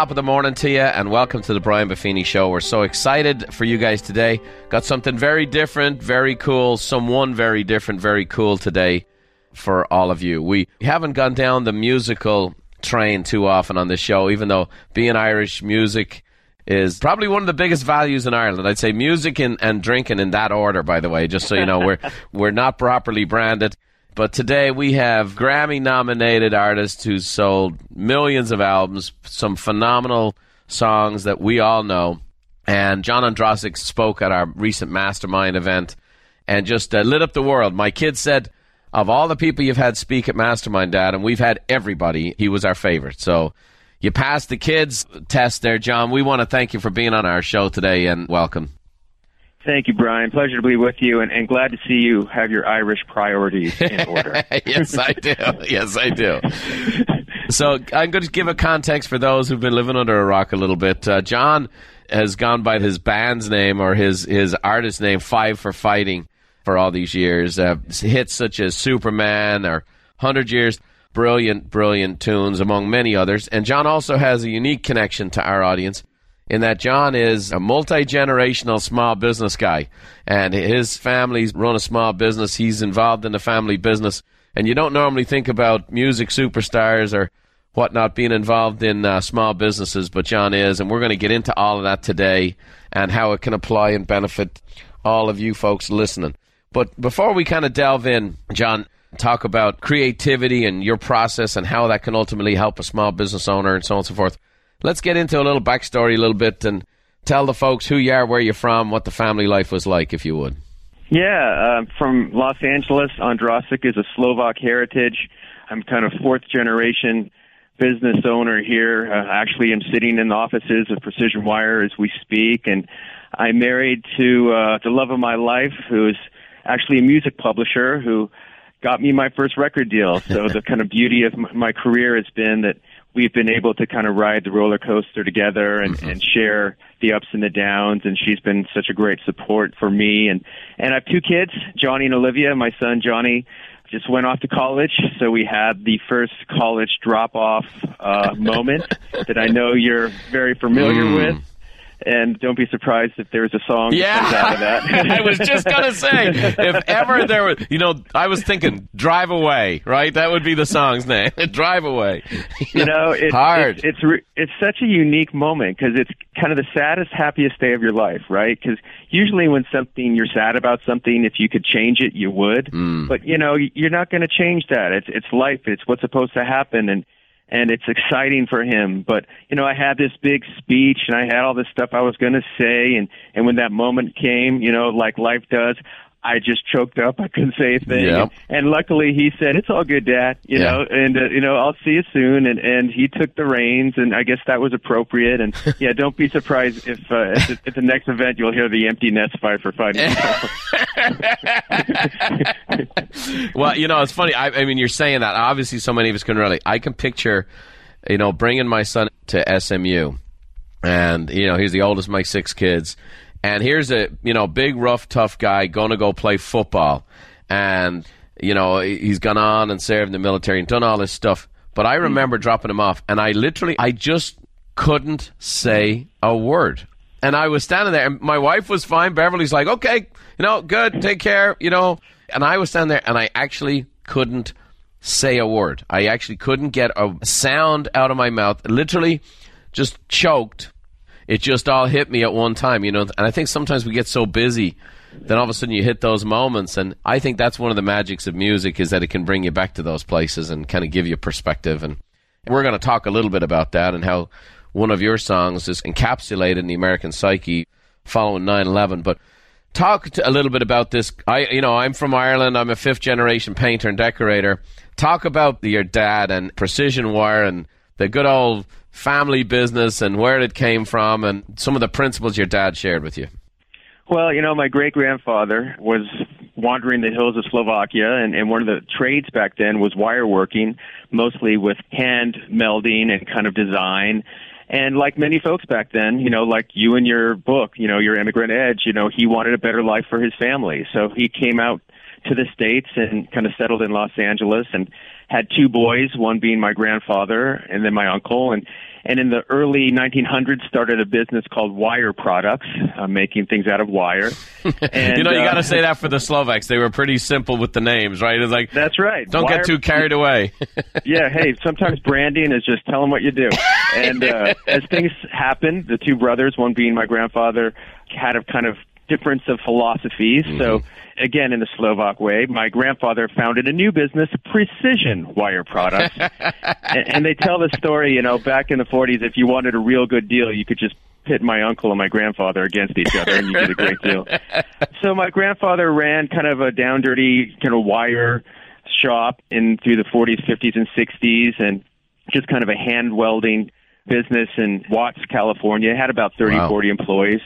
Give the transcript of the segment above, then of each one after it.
Top of the morning to you, and welcome to the Brian Buffini Show. We're so excited for you guys today. Got something very different, very cool, someone very different, very cool today for all of you. We haven't gone down the musical train too often on this show, even though being Irish music is probably one of the biggest values in Ireland. I'd say music and, and drinking in that order, by the way, just so you know, we're we're not properly branded. But today we have Grammy nominated artists who sold millions of albums, some phenomenal songs that we all know. And John Ondrasik spoke at our recent Mastermind event and just uh, lit up the world. My kids said, of all the people you've had speak at Mastermind, Dad, and we've had everybody, he was our favorite. So you passed the kids test there, John. We want to thank you for being on our show today and welcome. Thank you, Brian. Pleasure to be with you, and, and glad to see you have your Irish priorities in order. yes, I do. Yes, I do. so I'm going to give a context for those who've been living under a rock a little bit. Uh, John has gone by his band's name or his his artist name, Five for Fighting, for all these years. Uh, hits such as Superman or Hundred Years. Brilliant, brilliant tunes, among many others. And John also has a unique connection to our audience in that John is a multi generational small business guy, and his family's run a small business. He's involved in the family business, and you don't normally think about music superstars or whatnot being involved in uh, small businesses, but John is, and we're going to get into all of that today and how it can apply and benefit all of you folks listening. But before we kind of delve in, John, talk about creativity and your process and how that can ultimately help a small business owner and so on and so forth let's get into a little backstory a little bit and tell the folks who you are, where you're from, what the family life was like, if you would. Yeah, uh, from Los Angeles. Ondrasik is a Slovak heritage. I'm kind of fourth generation business owner here. Uh, actually, I'm sitting in the offices of Precision Wire as we speak, and I'm married to uh, the love of my life, who is actually a music publisher who got me my first record deal. So the kind of beauty of my career has been that we've been able to kind of ride the roller coaster together and, mm-hmm. and share the ups and the downs and she's been such a great support for me and and I have two kids, Johnny and Olivia. My son Johnny just went off to college, so we had the first college drop off uh, moment that I know you're very familiar mm. with and don't be surprised if there's a song yeah. out of that. I was just gonna say, if ever there was, you know, I was thinking "Drive Away," right? That would be the song's name. "Drive Away." You know, it's hard. It's it's, it's such a unique moment because it's kind of the saddest, happiest day of your life, right? Because usually when something you're sad about something, if you could change it, you would. Mm. But you know, you're not going to change that. It's it's life. It's what's supposed to happen, and and it's exciting for him. But you know, I had this big speech and I had all this stuff I was going to say, and and when that moment came, you know, like life does, I just choked up. I couldn't say a thing. Yep. And, and luckily, he said, "It's all good, Dad." You yeah. know, and uh, you know, I'll see you soon. And and he took the reins, and I guess that was appropriate. And yeah, don't be surprised if uh, at, the, at the next event you'll hear the empty nest Five for Fighting. well, you know, it's funny. I, I mean, you're saying that. Obviously, so many of us can relate. I can picture, you know, bringing my son to SMU, and you know, he's the oldest of my six kids and here's a you know big rough tough guy going to go play football, and you know he's gone on and served in the military and done all this stuff. But I remember mm. dropping him off, and I literally I just couldn't say a word. And I was standing there, and my wife was fine. Beverly's like, okay, you know, good, take care, you know. And I was standing there, and I actually couldn't say a word. I actually couldn't get a sound out of my mouth. Literally, just choked it just all hit me at one time, you know. And I think sometimes we get so busy, then all of a sudden you hit those moments, and I think that's one of the magics of music is that it can bring you back to those places and kind of give you perspective. And we're going to talk a little bit about that and how one of your songs is encapsulated in the American psyche following 9/11, but talk a little bit about this. I, you know, I'm from Ireland. I'm a fifth generation painter and decorator. Talk about your dad and precision wire and the good old family business and where it came from and some of the principles your dad shared with you? Well, you know, my great grandfather was wandering the hills of Slovakia, and, and one of the trades back then was wire working, mostly with hand melding and kind of design. And like many folks back then, you know, like you in your book, you know, your immigrant edge, you know, he wanted a better life for his family. So he came out to the States and kind of settled in Los Angeles and had two boys, one being my grandfather and then my uncle. And, and in the early 1900s started a business called Wire Products, uh, making things out of wire. And, you know, you uh, got to say that for the Slovaks. They were pretty simple with the names, right? It's like that's right. Don't wire, get too carried away. yeah, hey, sometimes branding is just tell them what you do. And uh, as things happened, the two brothers, one being my grandfather, had a kind of difference of philosophies. Mm-hmm. So again, in the Slovak way, my grandfather founded a new business, Precision Wire Products. and, and they tell the story, you know, back in the 40s, if you wanted a real good deal, you could just pit my uncle and my grandfather against each other and you get a great deal. So my grandfather ran kind of a down dirty kind of wire shop in through the 40s, 50s and 60s and just kind of a hand welding business in Watts, California. It had about 30, wow. 40 employees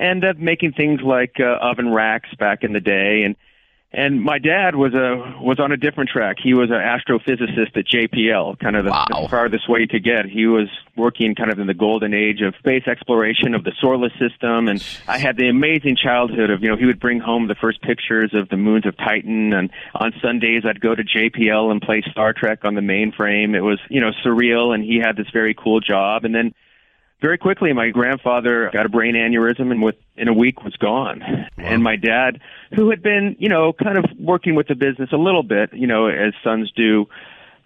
and uh, making things like uh, oven racks back in the day and and my dad was a was on a different track. He was an astrophysicist at JPL, kind of the, wow. the farthest way to get. He was working kind of in the golden age of space exploration of the solar system, and I had the amazing childhood of you know he would bring home the first pictures of the moons of Titan, and on Sundays I'd go to JPL and play Star Trek on the mainframe. It was you know surreal, and he had this very cool job, and then very quickly my grandfather got a brain aneurysm and within a week was gone wow. and my dad who had been you know kind of working with the business a little bit you know as sons do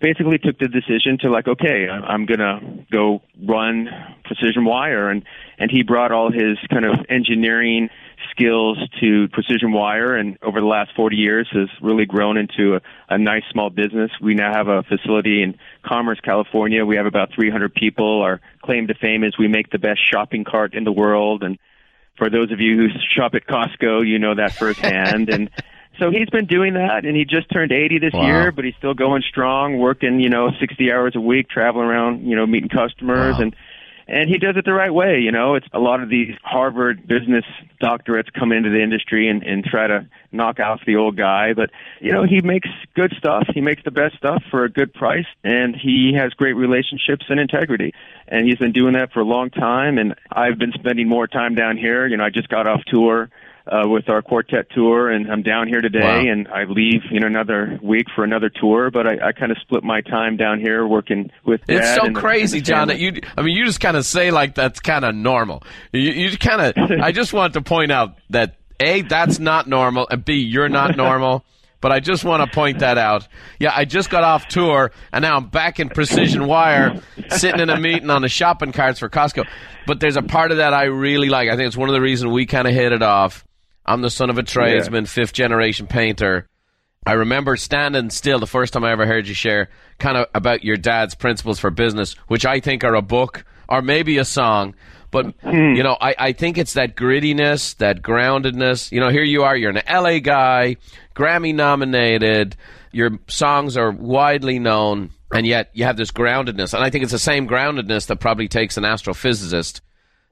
basically took the decision to like okay i'm going to go run precision wire and and he brought all his kind of engineering skills to precision wire and over the last 40 years has really grown into a, a nice small business. We now have a facility in Commerce, California. We have about 300 people. Our claim to fame is we make the best shopping cart in the world. And for those of you who shop at Costco, you know that firsthand. and so he's been doing that and he just turned 80 this wow. year, but he's still going strong, working, you know, 60 hours a week, traveling around, you know, meeting customers wow. and and he does it the right way. You know, it's a lot of these Harvard business doctorates come into the industry and, and try to knock out the old guy, but you know, he makes good stuff. He makes the best stuff for a good price, and he has great relationships and integrity. And he's been doing that for a long time. And I've been spending more time down here. You know, I just got off tour uh, with our quartet tour, and I'm down here today, wow. and I leave in another week for another tour. But I, I kind of split my time down here working with. It's so crazy, John. That you, I mean, you just kind of say like that's kind of normal. You, you kind of. I just want to point out that a that's not normal, and b you're not normal. but I just want to point that out. Yeah, I just got off tour, and now I'm back in Precision Wire, sitting in a meeting on the shopping carts for Costco. But there's a part of that I really like. I think it's one of the reasons we kind of hit it off. I'm the son of a tradesman, yeah. fifth generation painter. I remember standing still the first time I ever heard you share kind of about your dad's principles for business, which I think are a book or maybe a song. But, mm. you know, I, I think it's that grittiness, that groundedness. You know, here you are, you're an LA guy, Grammy nominated, your songs are widely known, and yet you have this groundedness. And I think it's the same groundedness that probably takes an astrophysicist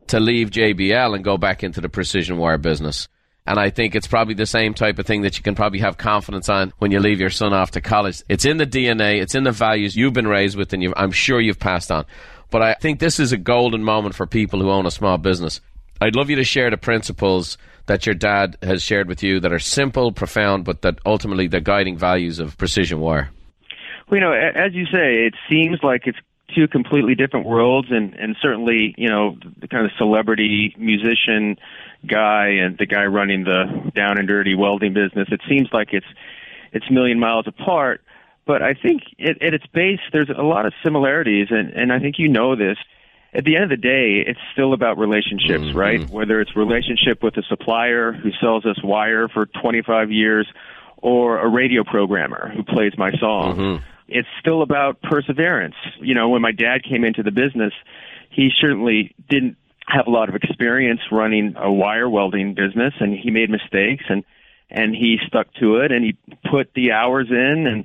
to leave JPL and go back into the precision wire business. And I think it's probably the same type of thing that you can probably have confidence on when you leave your son off to college. It's in the DNA, it's in the values you've been raised with, and I'm sure you've passed on. But I think this is a golden moment for people who own a small business. I'd love you to share the principles that your dad has shared with you that are simple, profound, but that ultimately the guiding values of precision wire. Well, you know, as you say, it seems like it's two completely different worlds, and and certainly, you know, the kind of celebrity musician guy and the guy running the down and dirty welding business. It seems like it's it's a million miles apart, but I think it, at its base there's a lot of similarities, and and I think you know this. At the end of the day, it's still about relationships, mm-hmm. right? Whether it's relationship with a supplier who sells us wire for 25 years, or a radio programmer who plays my song. Mm-hmm. It's still about perseverance. You know, when my dad came into the business, he certainly didn't have a lot of experience running a wire welding business and he made mistakes and and he stuck to it and he put the hours in and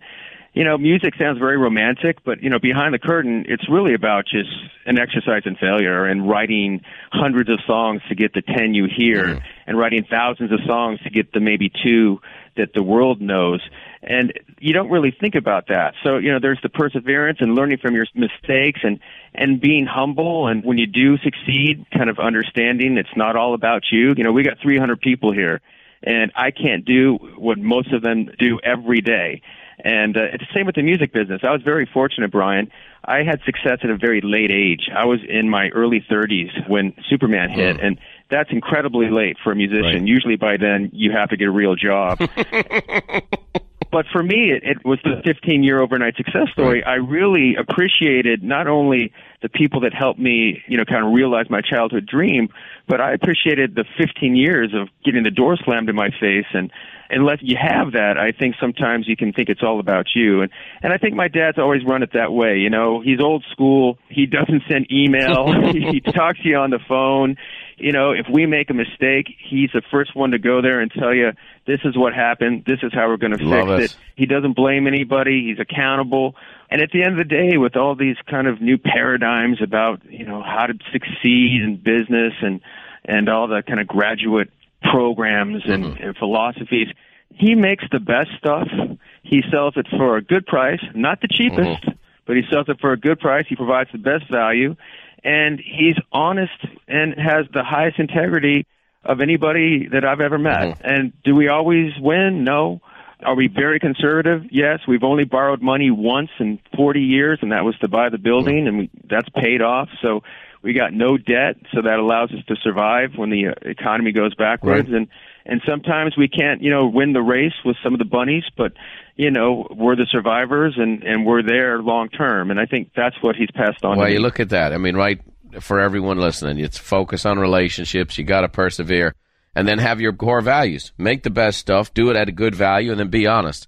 you know music sounds very romantic but you know behind the curtain it's really about just an exercise in failure and writing hundreds of songs to get the 10 you hear mm-hmm. and writing thousands of songs to get the maybe two that the world knows. And you don't really think about that. So you know there's the perseverance and learning from your mistakes and and being humble. And when you do succeed kind of understanding it's not all about you. You know we got 300 people here and I can't do what most of them do every day and uh, it's the same with the music business I was very fortunate Brian I had success at a very late age. I was in my early 30s when Superman hit, Mm. and that's incredibly late for a musician. Right. Usually by then you have to get a real job. but for me, it, it was the 15 year overnight success story. I really appreciated not only the people that helped me, you know, kind of realize my childhood dream, but I appreciated the 15 years of getting the door slammed in my face. And unless you have that, I think sometimes you can think it's all about you. And, and I think my dad's always run it that way. You know, he's old school. He doesn't send email. he talks to you on the phone you know, if we make a mistake, he's the first one to go there and tell you this is what happened, this is how we're going to fix it. it. He doesn't blame anybody. He's accountable. And at the end of the day, with all these kind of new paradigms about you know how to succeed in business and and all the kind of graduate programs and, Mm-hmm. and philosophies, he makes the best stuff. He sells it for a good price, not the cheapest, Mm-hmm. but he sells it for a good price. He provides the best value, and he's honest and has the highest integrity of anybody that I've ever met. Mhm. And do we always win? No. Are we very conservative? Yes. We've only borrowed money once in 40 years, and that was to buy the building, and we, that's paid off. So we got no debt, so that allows us to survive when the uh, economy goes backwards. Right. And and sometimes we can't, you know, win the race with some of the bunnies, but you know, we're the survivors, and and we're there long term. And I think that's what he's passed on. Well, to you look at that. I mean, right for everyone listening, it's focus on relationships. You got to persevere, and then have your core values. Make the best stuff, do it at a good value, and then be honest.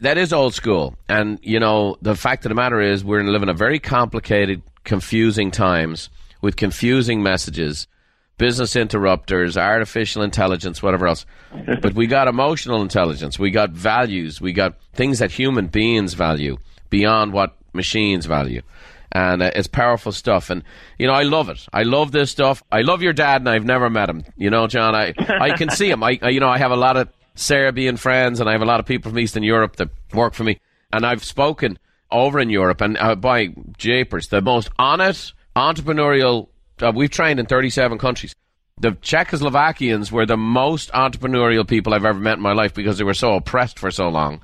That is old school, and you know the fact of the matter is we're living in a very complicated, confusing times with confusing messages, business interrupters, artificial intelligence, whatever else. but we got emotional intelligence, we got values, we got things that human beings value beyond what machines value and uh, it's powerful stuff. And you know, I love it. I love this stuff. I love your dad, and I've never met him. You know, John, I I can see him. I, I you know, I have a lot of Serbian friends, and I have a lot of people from Eastern Europe that work for me, and I've spoken over in Europe, and uh, by japers, the most honest entrepreneurial. Uh, we've trained in 37 countries. The Czechoslovakians were the most entrepreneurial people I've ever met in my life because they were so oppressed for so long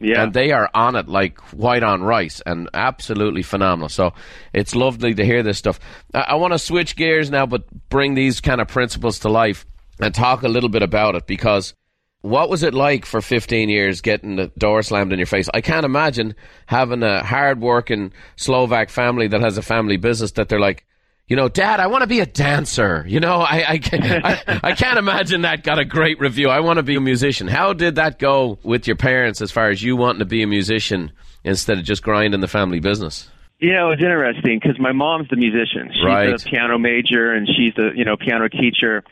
yeah. and they are on it like white on rice and absolutely phenomenal. So it's lovely to hear this stuff. I, I want to switch gears now, but bring these kind of principles to life and talk a little bit about it because what was it like for 15 years getting the door slammed in your face? I can't imagine having a hard working Slovak family that has a family business that they're like, you know, Dad, I want to be a dancer. You know, I I, can't, I I can't imagine that got a great review. I want to be a musician. How did that go with your parents as far as you wanting to be a musician instead of just grinding the family business? You know, it's interesting because my mom's the musician. She's Right. a piano major and she's a you know piano teacher.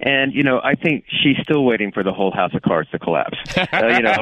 And you know, I think she's still waiting for the whole house of cards to collapse. Uh, you know,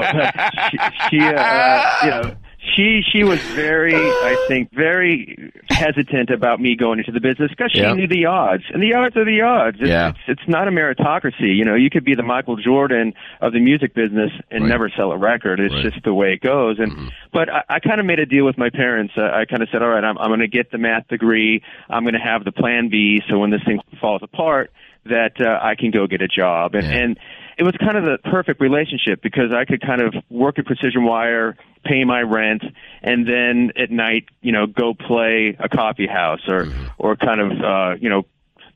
she, she uh, you know, she she was very, I think, very hesitant about me going into the business because she Yeah. knew the odds, and the odds are the odds. It's, Yeah. it's, it's not a meritocracy. You know, you could be the Michael Jordan of the music business and Right. never sell a record. It's Right. just the way it goes. And but I, I kind of made a deal with my parents. Uh, I kind of said, all right, I'm I'm going to get the math degree. I'm going to have the plan B. So when this thing falls apart, that uh, I can go get a job. And Yeah. and it was kind of the perfect relationship because I could kind of work at Precision Wire, pay my rent, and then at night, you know, go play a coffee house or or kind of uh, you know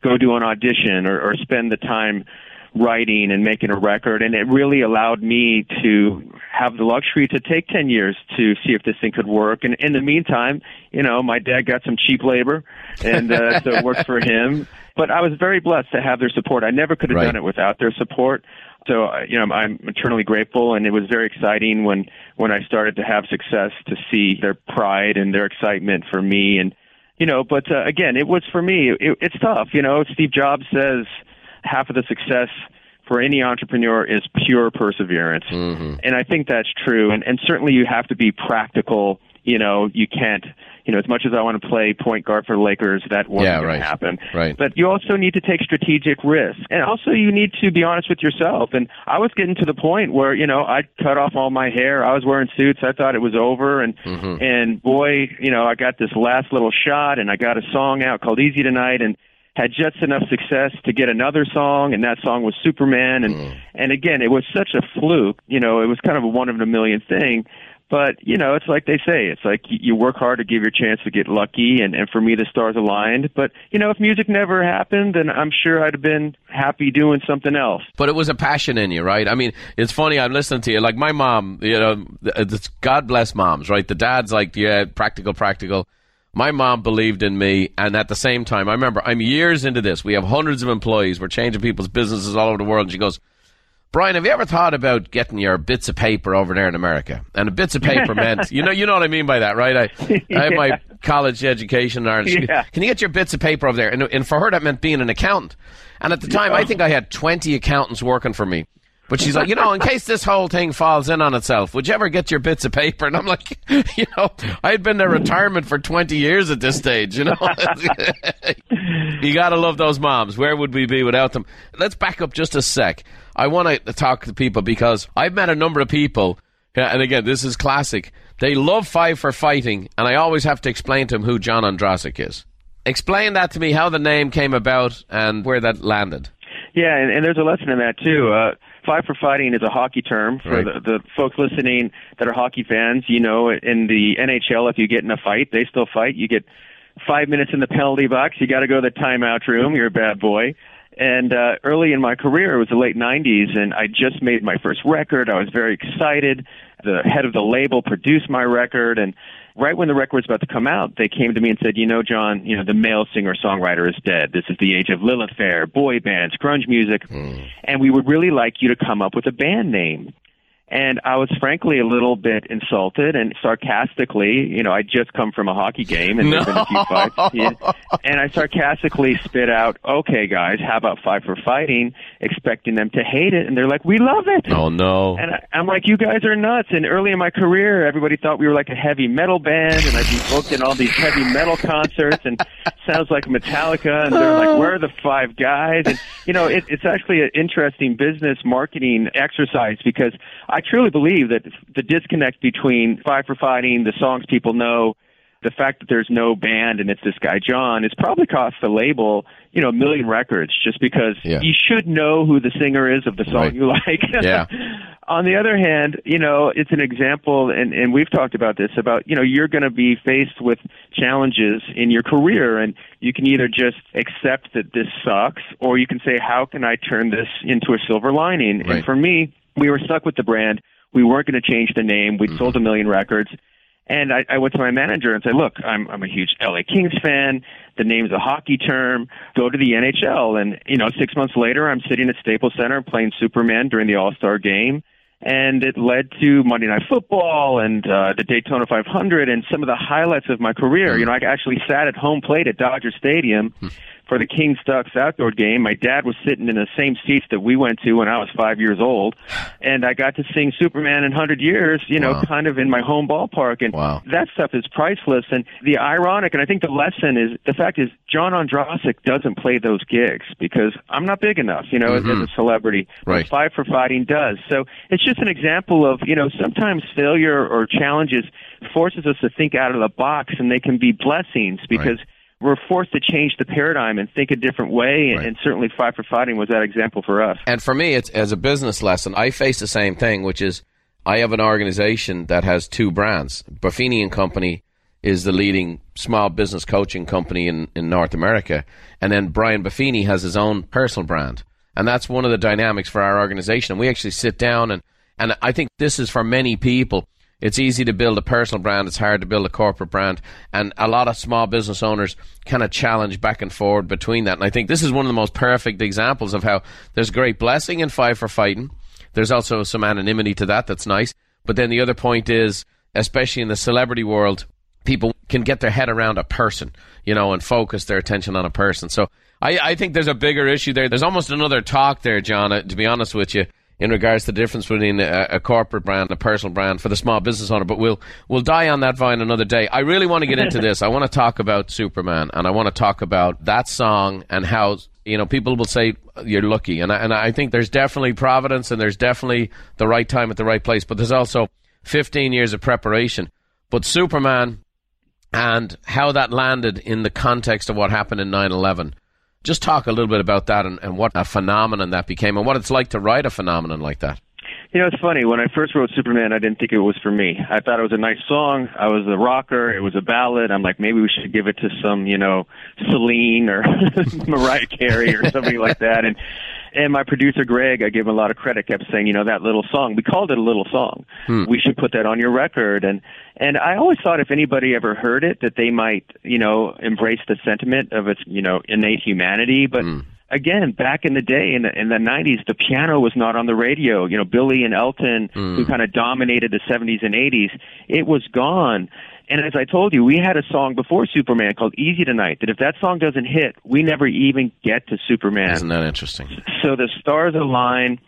go do an audition or, or spend the time writing and making a record and it really allowed me to have the luxury to take 10 years to see if this thing could work. And in the meantime you know my dad got some cheap labor and uh, so it worked for him. But I was very blessed to have their support. I never could have Right. done it without their support. So uh, you know I'm eternally grateful and it was very exciting when when I started to have success to see their pride and their excitement for me. And you know but uh, again it was for me. It, it's tough you know. Steve Jobs says half of the success for any entrepreneur is pure perseverance. And I think that's true. And, and certainly you have to be practical. You know, you can't, you know, as much as I want to play point guard for the Lakers, that wasn't Yeah, right. happen. Right. But you also need to take strategic risks. And also you need to be honest with yourself. And I was getting to the point where, you know, I cut off all my hair. I was wearing suits. I thought it was over. And, Mm-hmm. and boy, you know, I got this last little shot and I got a song out called Easy Tonight and had just enough success to get another song and that song was Superman and Mm. and again it was such a fluke you know it was kind of a one in a million thing But you know, it's like they say, it's like you work hard to give your chance to get lucky, and and for me, the stars aligned. But you know, if music never happened, then I'm sure I'd have been happy doing something else. But it was a passion in you, right? I mean, it's funny. I'm listening to you. Like my mom, you know, it's God bless moms, right? The dad's like, yeah, practical, practical. My mom believed in me, and at the same time, I remember I'm years into this. We have hundreds of employees. We're changing people's businesses all over the world. And she goes, Brian, have you ever thought about getting your bits of paper over there in America? And the bits of paper meant, you know, you know what I mean by that, right? I, yeah. I have my college education in Ireland. Yeah. Can you get your bits of paper over there? And, and for her, that meant being an accountant. And at the time, I think I had 20 accountants working for me. But she's like, you know, in case this whole thing falls in on itself, would you ever get your bits of paper? And I'm like, you know, I had been in retirement for 20 years at this stage, you know. you got to love those moms. Where would we be without them? Let's back up just a sec. I want to talk to people because I've met a number of people, and again, this is classic. They love Five for Fighting, and I always have to explain to them who John Ondrasik is. Explain that to me, how the name came about and where that landed. Yeah, and, and there's a lesson in that too. Uh, five for fighting is a hockey term for right. the, the folks listening that are hockey fans. You know, in the NHL, if you get in a fight, they still fight. You get five minutes in the penalty box. You got to go to the timeout room. You're a bad boy. And uh, early in my career, it was the late 90s, and I just made my first record. I was very excited. The head of the label produced my record, and right when the record was about to come out, they came to me and said, "You know, John, you know, the male singer songwriter is dead. This is the age of Lilith Fair, boy bands, grunge music, mm. and we would really like you to come up with a band name." And I was frankly a little bit insulted and sarcastically, you know, I just come from a hockey game and no. there's been a few fights. Yeah, and I sarcastically spit out, okay, guys, how about five for fighting, expecting them to hate it. And they're like, we love it. Oh, no. And I, I'm like, you guys are nuts. And early in my career, everybody thought we were like a heavy metal band and I'd be booked in all these heavy metal concerts and sounds like Metallica. And they're like, oh. where are the five guys? And, you know, it, it's actually an interesting business marketing exercise because I truly believe that the disconnect between Five for Fighting, the songs people know, the fact that there's no band and it's this guy John, it's probably cost the label, you know, a million records just because yeah. you should know who the singer is of the song right. you like. yeah. On the other hand, you know, it's an example, and, and we've talked about this about, you know, you're going to be faced with challenges in your career, and you can either just accept that this sucks, or you can say, how can I turn this into a silver lining? Right. And for me, we were stuck with the brand. We weren't going to change the name. We'd mm-hmm. sold a million records. And I, I went to my manager and said, look, I'm, I'm a huge LA Kings fan. The name's a hockey term. Go to the NHL. And, you know, six months later, I'm sitting at Staples Center playing Superman during the All-Star game. And it led to Monday Night Football and uh, the Daytona 500 and some of the highlights of my career. Mm-hmm. You know, I actually sat at home plate at Dodger Stadium hmm for the Kings Ducks outdoor game. My dad was sitting in the same seats that we went to when I was five years old, and I got to sing Superman in Hundred Years. You know, wow. kind of in my home ballpark, and wow. that stuff is priceless. And the ironic, and I think the lesson is the fact is John Ondrasik doesn't play those gigs because I'm not big enough, you know, mm-hmm. as, as, a celebrity. Right. Five for Fighting does. So it's just an example of you know sometimes failure or challenges forces us to think out of the box, and they can be blessings because. Right we're forced to change the paradigm and think a different way. Right. And certainly, Five for Fighting was that example for us. And for me, it's as a business lesson. I face the same thing, which is I have an organization that has two brands. Buffini and Company is the leading small business coaching company in, in North America, and then Brian Buffini has his own personal brand. And that's one of the dynamics for our organization. And we actually sit down and and I think this is for many people it's easy to build a personal brand. It's hard to build a corporate brand. And a lot of small business owners kind of challenge back and forward between that. And I think this is one of the most perfect examples of how there's great blessing in Five for Fighting. There's also some anonymity to that that's nice. But then the other point is, especially in the celebrity world, people can get their head around a person, you know, and focus their attention on a person. So I, I think there's a bigger issue there. There's almost another talk there, John, uh, to be honest with you in regards to the difference between a, a, corporate brand and a personal brand for the small business owner. But we'll we'll die on that vine another day. I really want to get into this. I want to talk about Superman, and I want to talk about that song and how you know people will say you're lucky, and I, and I think there's definitely providence and there's definitely the right time at the right place. But there's also 15 years of preparation. But Superman and how that landed in the context of what happened in 9 11 just talk a little bit about that and, and what a phenomenon that became and what it's like to write a phenomenon like that. You know, it's funny. When I first wrote Superman, I didn't think it was for me. I thought it was a nice song. I was a rocker. It was a ballad. I'm like, maybe we should give it to some, you know, Celine or Mariah Carey or somebody like that. And and my producer Greg, I give him a lot of credit, kept saying, you know, that little song. We called it a little song. Hmm. We should put that on your record. And and I always thought if anybody ever heard it, that they might, you know, embrace the sentiment of its, you know, innate humanity. But hmm again, back in the day in the in the '90s, the piano was not on the radio. You know, Billy and Elton, mm. who kind of dominated the '70s and '80s, it was gone. And as I told you, we had a song before Superman called "Easy Tonight." That if that song doesn't hit, we never even get to Superman. Isn't that interesting? So the stars align.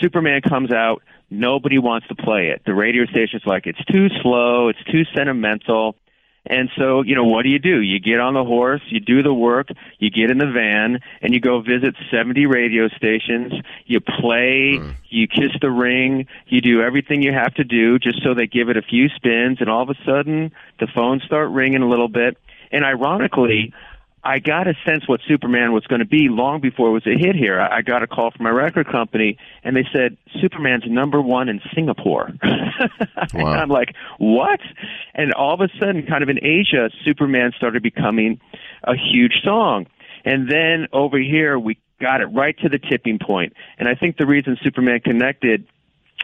Superman comes out. Nobody wants to play it. The radio station's like, it's too slow. It's too sentimental. And so, you know, what do you do? You get on the horse, you do the work, you get in the van, and you go visit 70 radio stations. You play, mm. you kiss the ring, you do everything you have to do just so they give it a few spins, and all of a sudden the phones start ringing a little bit. And ironically, I got a sense what Superman was going to be long before it was a hit here. I got a call from my record company, and they said Superman's number one in Singapore. wow. and I'm like, what? And all of a sudden, kind of in Asia, Superman started becoming a huge song. And then over here, we got it right to the tipping point. And I think the reason Superman connected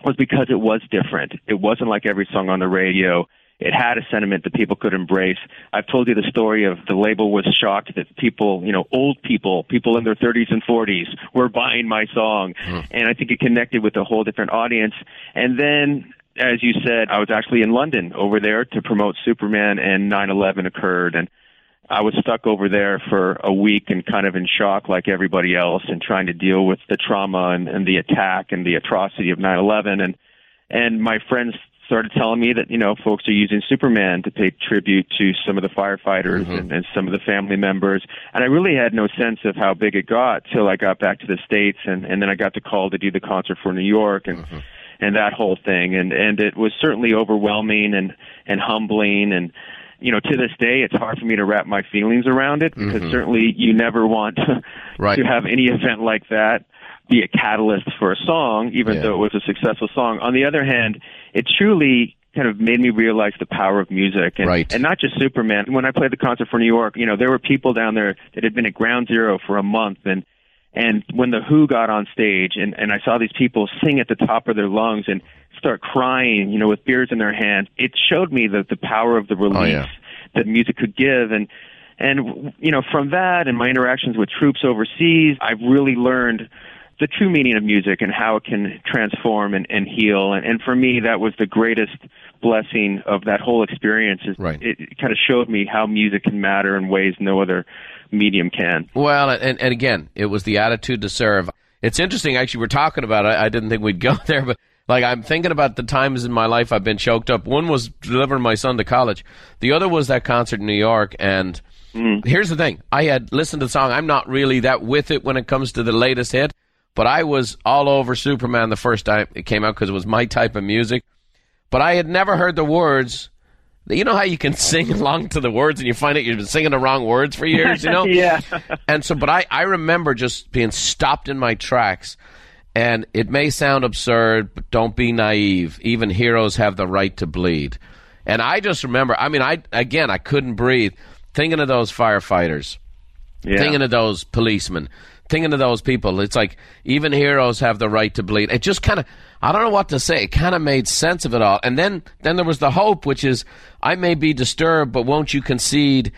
was because it was different. It wasn't like every song on the radio it had a sentiment that people could embrace. I've told you the story of the label was shocked that people, you know, old people, people in their 30s and 40s were buying my song. Mm. And I think it connected with a whole different audience. And then as you said, I was actually in London over there to promote Superman and 9/11 occurred and I was stuck over there for a week and kind of in shock like everybody else and trying to deal with the trauma and, and the attack and the atrocity of 9/11 and and my friends started telling me that you know folks are using Superman to pay tribute to some of the firefighters mm-hmm. and, and some of the family members, and I really had no sense of how big it got till I got back to the states, and and then I got the call to do the concert for New York, and mm-hmm. and that whole thing, and and it was certainly overwhelming and and humbling and you know, to this day, it's hard for me to wrap my feelings around it because mm-hmm. certainly you never want to, right. to have any event like that be a catalyst for a song, even yeah. though it was a successful song. On the other hand, it truly kind of made me realize the power of music and, right. and not just Superman. When I played the concert for New York, you know, there were people down there that had been at ground zero for a month and and when the Who got on stage and, and I saw these people sing at the top of their lungs and start crying, you know, with beers in their hands, it showed me that the power of the release oh, yeah. that music could give. And, and, you know, from that and my interactions with troops overseas, I've really learned the true meaning of music and how it can transform and, and heal. And, and for me, that was the greatest blessing of that whole experience. Is right. It, it kind of showed me how music can matter in ways no other medium can. Well, and, and again, it was the attitude to serve. It's interesting, actually, we're talking about it. I didn't think we'd go there, but like I'm thinking about the times in my life I've been choked up. One was delivering my son to college. The other was that concert in New York. And mm. here's the thing: I had listened to the song. I'm not really that with it when it comes to the latest hit. But I was all over Superman the first time it came out because it was my type of music. But I had never heard the words. You know how you can sing along to the words and you find out you've been singing the wrong words for years, you know? yeah. and so, but I, I remember just being stopped in my tracks. And it may sound absurd, but don't be naive. Even heroes have the right to bleed. And I just remember, I mean, I, again, I couldn't breathe thinking of those firefighters, yeah. thinking of those policemen, thinking of those people. It's like even heroes have the right to bleed. It just kind of, I don't know what to say. It kind of made sense of it all. And then, then there was the hope, which is, I may be disturbed, but won't you concede?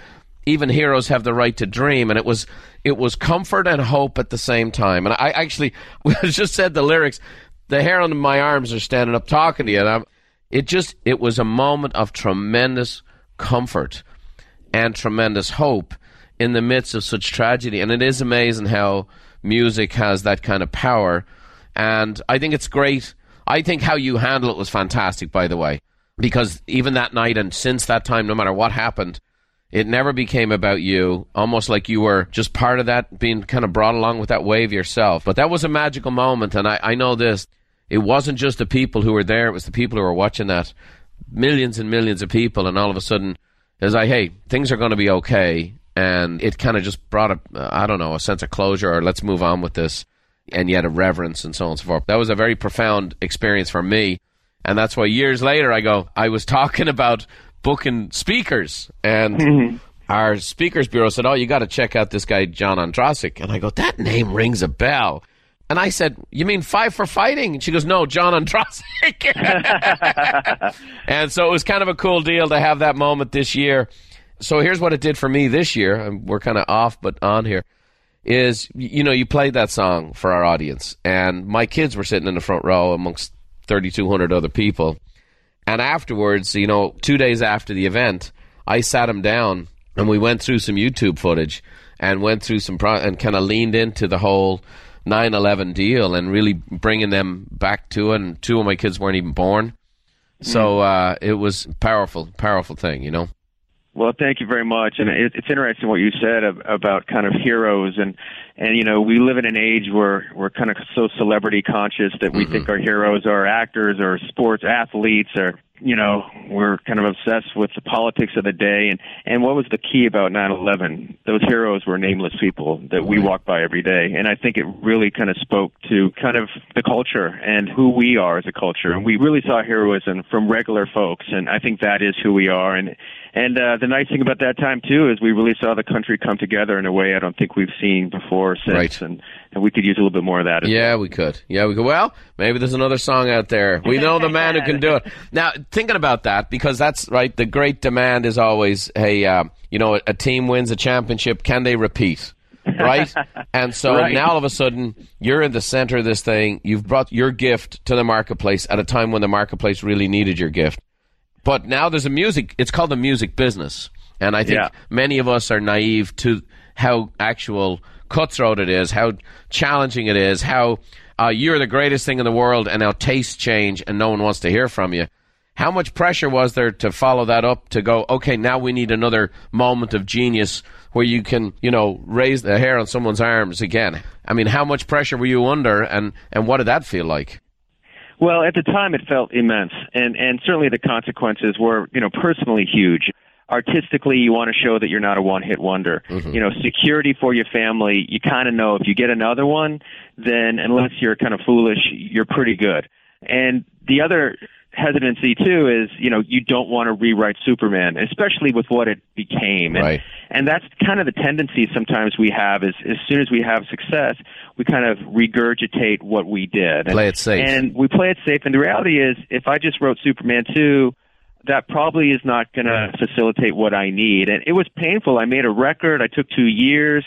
Even heroes have the right to dream, and it was it was comfort and hope at the same time. And I actually just said the lyrics. The hair on my arms are standing up talking to you. And I'm, it just it was a moment of tremendous comfort and tremendous hope in the midst of such tragedy. And it is amazing how music has that kind of power. And I think it's great. I think how you handle it was fantastic, by the way, because even that night and since that time, no matter what happened, it never became about you, almost like you were just part of that, being kind of brought along with that wave yourself. But that was a magical moment. And I, I know this it wasn't just the people who were there, it was the people who were watching that. Millions and millions of people. And all of a sudden, it's like, hey, things are going to be okay and it kind of just brought a I don't know a sense of closure or let's move on with this. and yet a reverence and so on and so forth. That was a very profound experience for me. And that's why years later I go, I was talking about booking speakers and Mm-hmm. our speakers bureau said, Oh, you got to check out this guy, John Andrasik. And I go, That name rings a bell. And I said, You mean Five for Fighting? And she goes, No, John Andrasik. and so it was kind of a cool deal to have that moment this year. So here's what it did for me this year. and We're kind of off, but on here. Is, you know, you played that song for our audience, and my kids were sitting in the front row amongst 3,200 other people. And afterwards, you know, two days after the event, I sat them down and we went through some YouTube footage and went through some pro- and kind of leaned into the whole 9/11 deal and really bringing them back to it. And two of my kids weren't even born, so uh, it was powerful, powerful thing, you know. Well, thank you very much, and it, it's interesting what you said about kind of heroes, and and you know we live in an age where we're kind of so celebrity conscious that we think mm-hmm. our heroes are actors or sports athletes or you know we're kind of obsessed with the politics of the day. And and what was the key about 9/11 those heroes were nameless people that we walk by every day. And I think it really kind of spoke to kind of the culture and who we are as a culture. And we really saw heroism from regular folks. And I think that is who we are. And and uh, the nice thing about that time too is we really saw the country come together in a way I don't think we've seen before since, Right. and and we could use a little bit more of that. As Yeah, we could. Yeah, we could. Well, maybe there's another song out there. We know the man who can do it. Now, thinking about that, because that's right. The great demand is always, hey, uh, you know, a, a team wins a championship. Can they repeat? Right? and so Right. now all of a sudden, you're in the center of this thing. You've brought your gift to the marketplace at a time when the marketplace really needed your gift. But now there's a music. It's called the music business, and I think Yeah. many of us are naive to how actual cutthroat it is, how challenging it is, how uh, you're the greatest thing in the world, and how tastes change, and no one wants to hear from you. How much pressure was there to follow that up to go? Okay, now we need another moment of genius where you can, you know, raise the hair on someone's arms again. I mean, how much pressure were you under, and and what did that feel like? Well, at the time, it felt immense, and and certainly the consequences were, you know, personally huge. Artistically, you want to show that you're not a one-hit wonder. Mm-hmm. You know, security for your family. You kind of know if you get another one, then unless you're kind of foolish, you're pretty good. And the other hesitancy too is, you know, you don't want to rewrite Superman, especially with what it became. And, Right. and that's kind of the tendency sometimes we have is as soon as we have success, we kind of regurgitate what we did. And, Play it safe. And we play it safe. And the reality is, if I just wrote Superman 2, that probably is not going to facilitate what I need. And it was painful. I made a record. I took two years,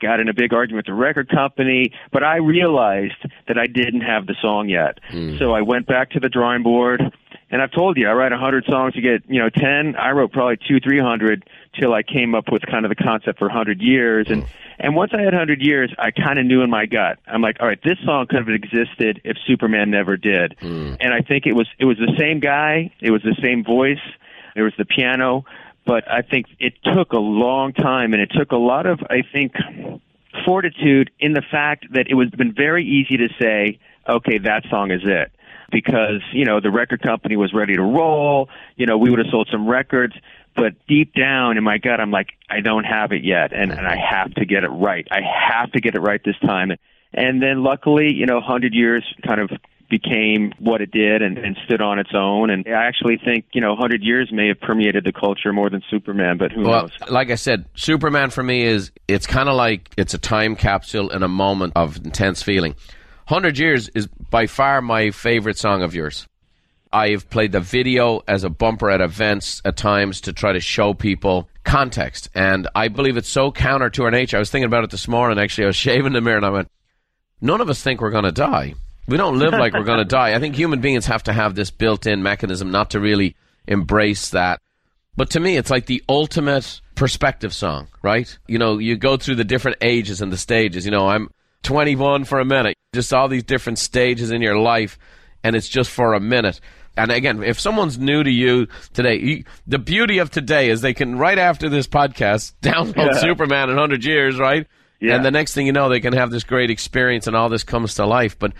got in a big argument with the record company, but I realized that I didn't have the song yet. Hmm. So I went back to the drawing board. And I've told you, I write a 100 songs to get, you know, 10. I wrote probably two, 300 till I came up with kind of the concept for 100 years. And, and once I had 100 years, I kind of knew in my gut. I'm like, all right, this song could have existed if Superman never did. Hmm. And I think it was, it was the same guy. It was the same voice. There was the piano. But I think it took a long time and it took a lot of, I think, fortitude in the fact that it was been very easy to say, okay, that song is it. Because, you know, the record company was ready to roll, you know, we would have sold some records, but deep down in my gut, I'm like, I don't have it yet, and, and I have to get it right. I have to get it right this time. And then luckily, you know, 100 years kind of became what it did and, and stood on its own. And I actually think, you know, 100 years may have permeated the culture more than Superman, but who Well, knows? like I said, Superman for me is it's kind of like it's a time capsule in a moment of intense feeling. Hundred Years is by far my favorite song of yours. I've played the video as a bumper at events at times to try to show people context, and I believe it's so counter to our nature. I was thinking about it this morning. Actually, I was shaving the mirror and I went, "None of us think we're going to die. We don't live like we're going to die. I think human beings have to have this built-in mechanism not to really embrace that." But to me, it's like the ultimate perspective song, right? You know, you go through the different ages and the stages. You know, I'm 21 for a minute, just all these different stages in your life, and it's just for a minute. And again, if someone's new to you today, you, the beauty of today is they can, right after this podcast, download Yeah. Superman in 100 years, right? Yeah. And the next thing you know, they can have this great experience and all this comes to life. But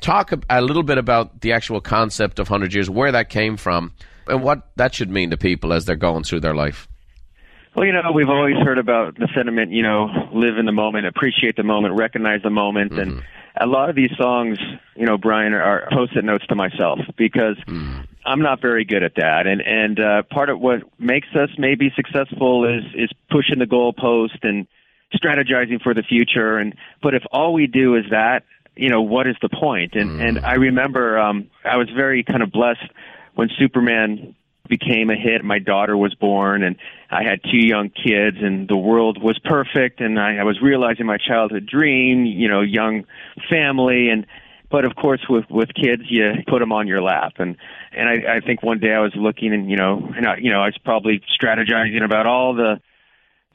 talk a, little bit about the actual concept of 100 years, where that came from, and what that should mean to people as they're going through their life. Well, you know, we've always heard about the sentiment, you know, live in the moment, appreciate the moment, recognize the moment, mm-hmm. and a lot of these songs, you know, Brian, are, post-it notes to myself because mm. I'm not very good at that, and and uh, part of what makes us maybe successful is is pushing the goalpost and strategizing for the future. And but if all we do is that, you know, what is the point? And mm. and I remember um, I was very kind of blessed when Superman became a hit. My daughter was born, and I had two young kids, and the world was perfect. And I, I was realizing my childhood dream, you know, young family, and but of course, with with kids, you put them on your lap, and and I, I think one day I was looking, and you know, and I, you know, I was probably strategizing about all the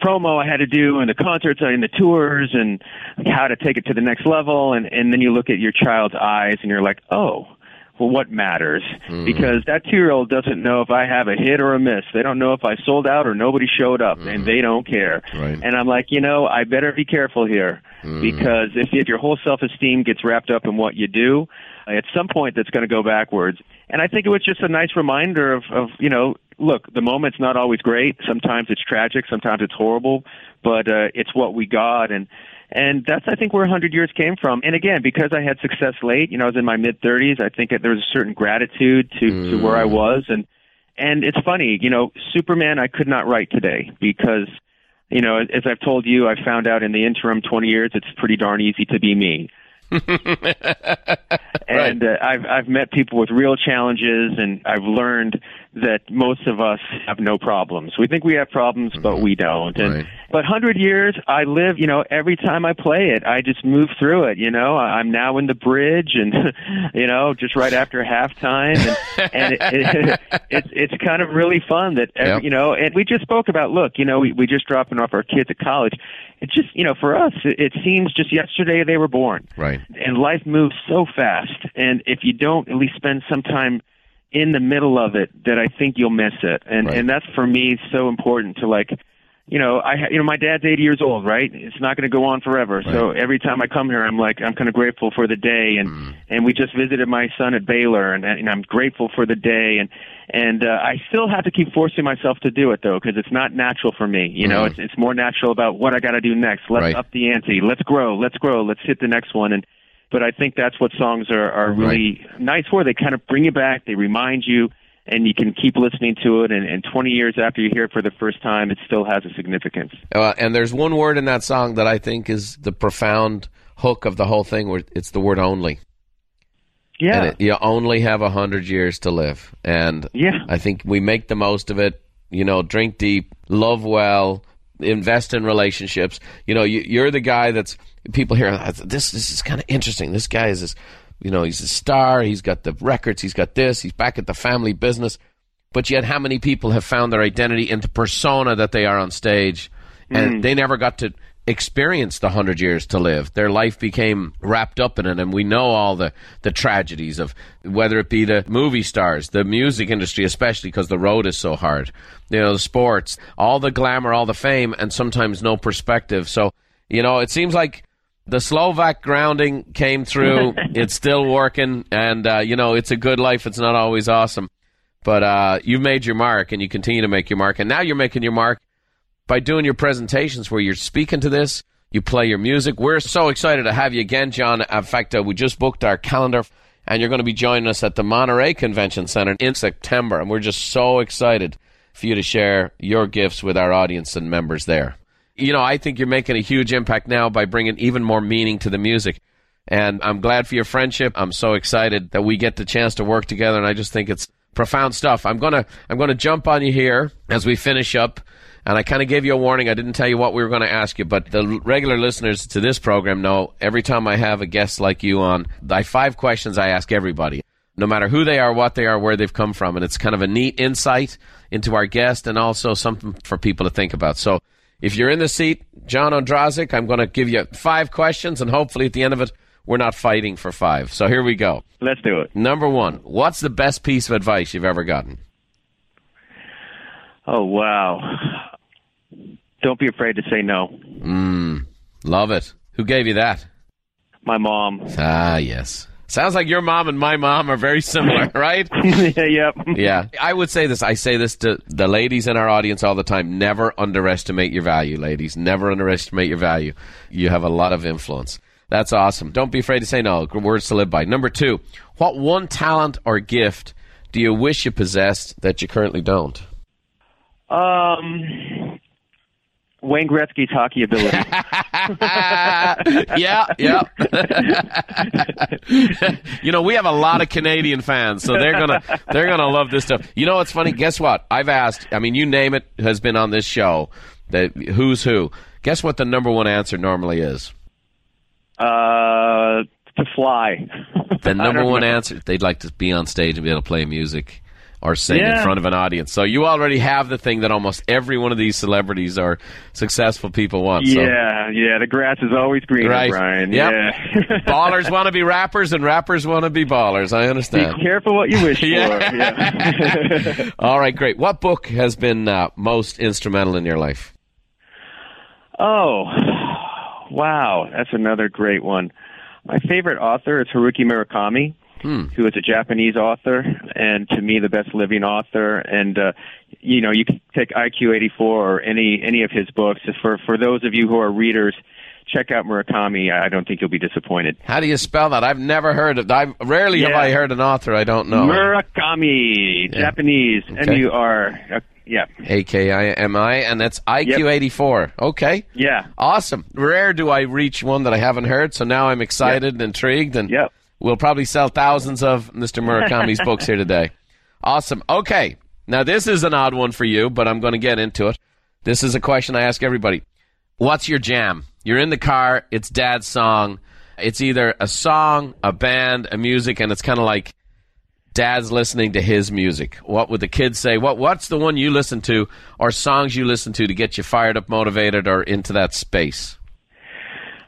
promo I had to do and the concerts and the tours and how to take it to the next level and and then you look at your child's eyes and you're like, "Oh, well, what matters mm. because that two year old doesn't know if I have a hit or a miss. They don't know if I sold out or nobody showed up, mm. and hmm. they don't care. Right. And I'm like, you know, I better be careful here mm. because if, if your whole self esteem gets wrapped up in what you do, at some point that's going to go backwards. And I think it was just a nice reminder of, of you know, look, the moment's not always great. Sometimes it's tragic, sometimes it's horrible, but uh, it's what we got. And and that's, I think, where 100 years came from. And again, because I had success late, you know, I was in my mid 30s, I think there was a certain gratitude to, mm. to where I mm. was. And, and it's funny, you know, Superman I could not write today because, you know, as I've told you, I found out in the interim 20 years, it's pretty darn easy to be me. and uh, I've I've met people with real challenges, and I've learned that most of us have no problems. We think we have problems, but we don't. And right. but hundred years, I live. You know, every time I play it, I just move through it. You know, I'm now in the bridge, and you know, just right after halftime, and, and it, it, it's it's kind of really fun that every, yep. you know. And we just spoke about look, you know, we we just dropping off our kids at college it's just you know for us it, it seems just yesterday they were born right and life moves so fast and if you don't at least spend some time in the middle of it that i think you'll miss it and right. and that's for me so important to like you know, I you know my dad's 80 years old, right? It's not going to go on forever. Right. So every time I come here, I'm like I'm kind of grateful for the day, and mm. and we just visited my son at Baylor, and, and I'm grateful for the day, and and uh, I still have to keep forcing myself to do it though, because it's not natural for me. You know, mm. it's it's more natural about what I got to do next. Let's right. up the ante. Let's grow. Let's grow. Let's hit the next one, and but I think that's what songs are are really right. nice for. They kind of bring you back. They remind you and you can keep listening to it and, and 20 years after you hear it for the first time it still has a significance uh, and there's one word in that song that i think is the profound hook of the whole thing where it's the word only yeah it, you only have a hundred years to live and yeah i think we make the most of it you know drink deep love well invest in relationships you know you, you're the guy that's people hear this this is kind of interesting this guy is this you know, he's a star. He's got the records. He's got this. He's back at the family business. But yet, how many people have found their identity into persona that they are on stage, and mm. they never got to experience the hundred years to live. Their life became wrapped up in it, and we know all the the tragedies of whether it be the movie stars, the music industry, especially because the road is so hard. You know, the sports, all the glamour, all the fame, and sometimes no perspective. So, you know, it seems like the Slovak grounding came through. it's still working, and uh, you know it's a good life. It's not always awesome, but uh, you've made your mark, and you continue to make your mark. And now you're making your mark by doing your presentations where you're speaking to this. You play your music. We're so excited to have you again, John. In fact, uh, we just booked our calendar, and you're going to be joining us at the Monterey Convention Center in September, and we're just so excited for you to share your gifts with our audience and members there you know, I think you're making a huge impact now by bringing even more meaning to the music. And I'm glad for your friendship. I'm so excited that we get the chance to work together. And I just think it's profound stuff. I'm gonna I'm gonna jump on you here as we finish up. And I kind of gave you a warning. I didn't tell you what we were going to ask you, but the regular listeners to this program know every time I have a guest like you on, I five questions I ask everybody, no matter who they are, what they are, where they've come from, and it's kind of a neat insight into our guest and also something for people to think about. So if you're in the seat, John Ondrasik, I'm going to give you five questions, and hopefully at the end of it, we're not fighting for five. So here we go. Let's do it. Number one, what's the best piece of advice you've ever gotten? Oh, wow. Don't be afraid to say no. Mm, love it. Who gave you that? My mom. Ah, yes. Sounds like your mom and my mom are very similar, right? yeah, yep. Yeah. I would say this. I say this to the ladies in our audience all the time. Never underestimate your value, ladies. Never underestimate your value. You have a lot of influence. That's awesome. Don't be afraid to say no. Words to live by. Number two, what one talent or gift do you wish you possessed that you currently don't? Um, Wayne Gretzky's hockey ability. yeah, yeah. you know, we have a lot of Canadian fans, so they're gonna they're gonna love this stuff. You know what's funny? Guess what? I've asked. I mean, you name it has been on this show. That who's who? Guess what the number one answer normally is? Uh, to fly. The number one answer. They'd like to be on stage and be able to play music or sing Yeah. in front of an audience. So you already have the thing that almost every one of these celebrities or successful people want. So. Yeah, yeah. The grass is always greener, Right. Brian. Yep. Yeah. Ballers want to be rappers and rappers want to be ballers. I understand. Be careful what you wish for. Yeah. All right, great. What book has been uh, most instrumental in your life? oh, wow. That's another great one. My favorite author is Haruki Murakami, Hmm. who is a Japanese author, and to me, the best living author. And uh, you know, you can take IQ 84 or any any of his books. For for those of you who are readers, check out Murakami. I don't think you'll be disappointed. How do you spell that? I've never heard of. I've rarely have I heard an author I don't know. Murakami, Yeah. Japanese, Okay. M U R. Uh, yeah, A K I M I, and that's IQ eighty four. Okay. yeah, Awesome. Rare do I reach one that I haven't heard, so now I'm excited and intrigued, and Yep. We'll probably sell thousands of Mr. Murakami's books here today. Awesome. Okay. Now, this is an odd one for you, but I'm going to get into it. This is a question I ask everybody. What's your jam? You're in the car, it's dad's song. It's either a song, a band, a music, and it's kind of like dad's listening to his music. What would the kids say? What What's the one you listen to, or songs you listen to to get you fired up, motivated, or into that space?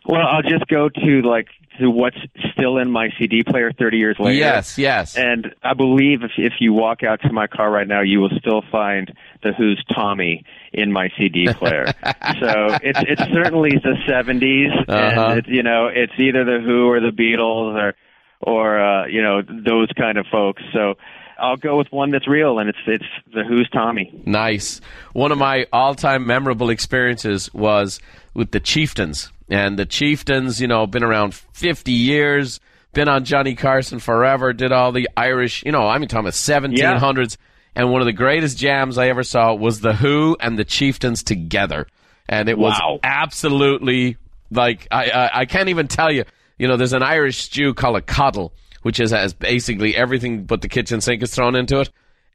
Well, I'll just go to like to what's still in my CD player 30 years later. Yes, yes. And I believe if if you walk out to my car right now, you will still find the Who's Tommy in my CD player. so it's it's certainly the 70s, Uh-huh. and it's you know it's either the Who or the Beatles or or uh, you know those kind of folks. So I'll go with one that's real, and it's it's the Who's Tommy. Nice. One of my all-time memorable experiences was with the Chieftains, and the Chieftains, you know, been around 50 years, been on Johnny Carson forever, did all the Irish, you know, I mean, talking about 1700s, and one of the greatest jams I ever saw was the Who and the Chieftains together, and it was Wow. absolutely like I, I I can't even tell you. You know, there's an Irish stew called a coddle, which is has basically everything but the kitchen sink is thrown into it,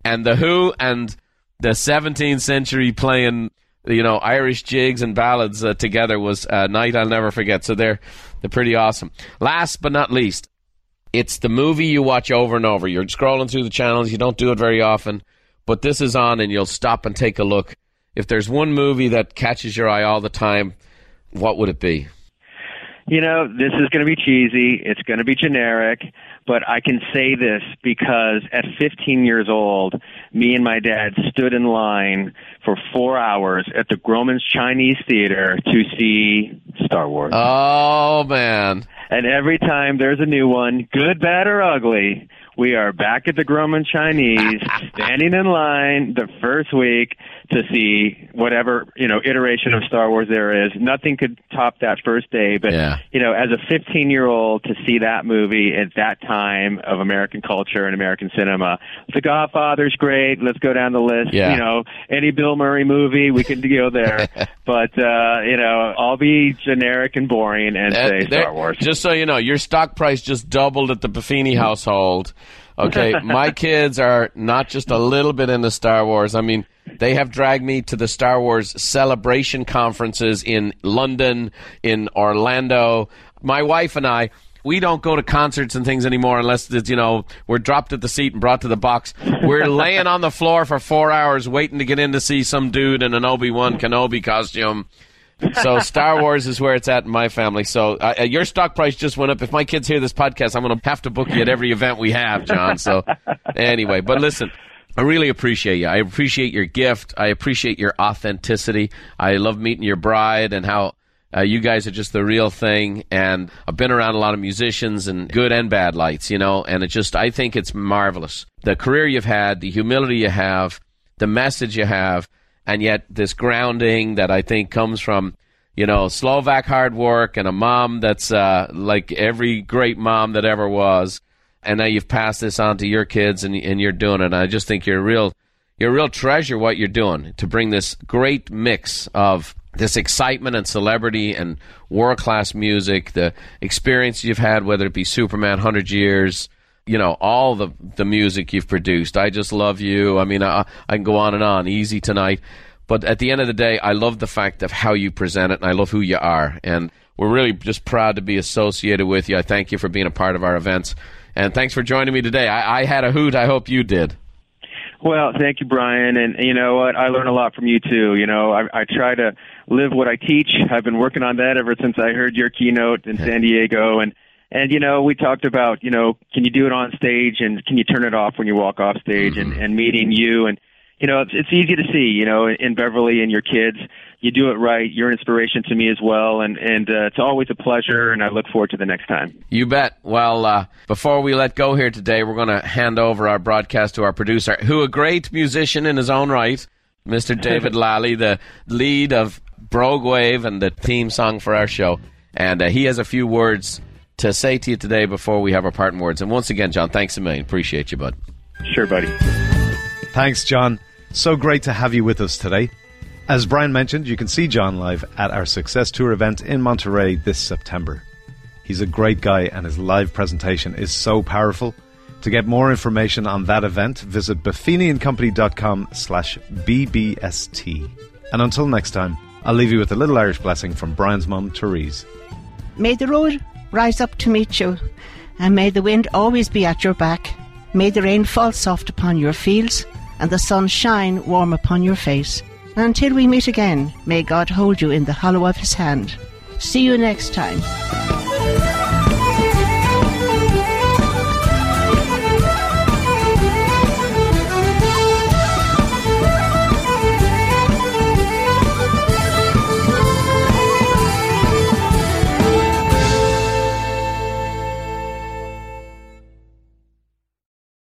and the Who and the 17th century playing you know Irish jigs and ballads uh, together was a night I'll never forget. So they're they're pretty awesome. Last but not least, it's the movie you watch over and over. You're scrolling through the channels. You don't do it very often, but this is on, and you'll stop and take a look. If there's one movie that catches your eye all the time, what would it be? You know, this is going to be cheesy. It's going to be generic, but I can say this because at 15 years old, me and my dad stood in line for four hours at the Grauman's Chinese Theater to see Star Wars. Oh man, and every time there's a new one, good, bad, or ugly, we are back at the Grauman Chinese, standing in line the first week to see whatever you know iteration of Star Wars there is. Nothing could top that first day. But Yeah. you know, as a 15 year old to see that movie at that time of American culture and American cinema, The Godfather's great. Let's go down the list. Yeah. You know, any Bill Murray movie, we could go there. but uh, you know, I'll be generic and boring and Uh, say Star Wars. Just so you know, your stock price just doubled at the Buffini household. Okay, my kids are not just a little bit into Star Wars. I mean, they have dragged me to the Star Wars celebration conferences in London, in Orlando. My wife and I, we don't go to concerts and things anymore unless it's, you know we're dropped at the seat and brought to the box. We're laying on the floor for four hours waiting to get in to see some dude in an Obi Wan Kenobi costume. So Star Wars is where it's at in my family. So uh, uh, your stock price just went up. If my kids hear this podcast, I'm going to have to book you at every event we have, John. So anyway, but listen, I really appreciate you. I appreciate your gift. I appreciate your authenticity. I love meeting your bride and how Uh, you guys are just the real thing, and I've been around a lot of musicians and good and bad lights, you know, and it just I think it's marvelous. The career you've had, the humility you have, the message you have, and yet this grounding that I think comes from you know Slovak hard work and a mom that's uh, like every great mom that ever was, and now you've passed this on to your kids and and you're doing it. I just think you're a real you're a real treasure what you're doing to bring this great mix of this excitement and celebrity and world class music, the experience you've had, whether it be Superman, Hundred Years, you know, all the the music you've produced. I just love you. I mean, I, I can go on and on. Easy tonight, but at the end of the day, I love the fact of how you present it, and I love who you are. And we're really just proud to be associated with you. I thank you for being a part of our events, and thanks for joining me today. I, I had a hoot. I hope you did. Well, thank you, Brian. And you know what? I learn a lot from you too. You know, I, I try to live what I teach. I've been working on that ever since I heard your keynote in San Diego. And and you know, we talked about you know, can you do it on stage and can you turn it off when you walk off stage? Mm-hmm. And and meeting you and you know, it's, it's easy to see, you know, in Beverly and your kids. You do it right. You're an inspiration to me as well, and and uh, it's always a pleasure. And I look forward to the next time. You bet. Well, uh, before we let go here today, we're going to hand over our broadcast to our producer, who a great musician in his own right, Mr. David Lally, the lead of Brogue Wave and the theme song for our show, and uh, he has a few words to say to you today before we have our parting words. And once again, John, thanks a million. Appreciate you, bud. Sure, buddy. Thanks, John. So great to have you with us today. As Brian mentioned, you can see John live at our Success Tour event in Monterey this September. He's a great guy and his live presentation is so powerful. To get more information on that event, visit buffiniandcompany.com slash BBST. And until next time, I'll leave you with a little Irish blessing from Brian's mum, Therese. May the road rise up to meet you, and may the wind always be at your back. May the rain fall soft upon your fields, and the sun shine warm upon your face. Until we meet again, may God hold you in the hollow of his hand. See you next time.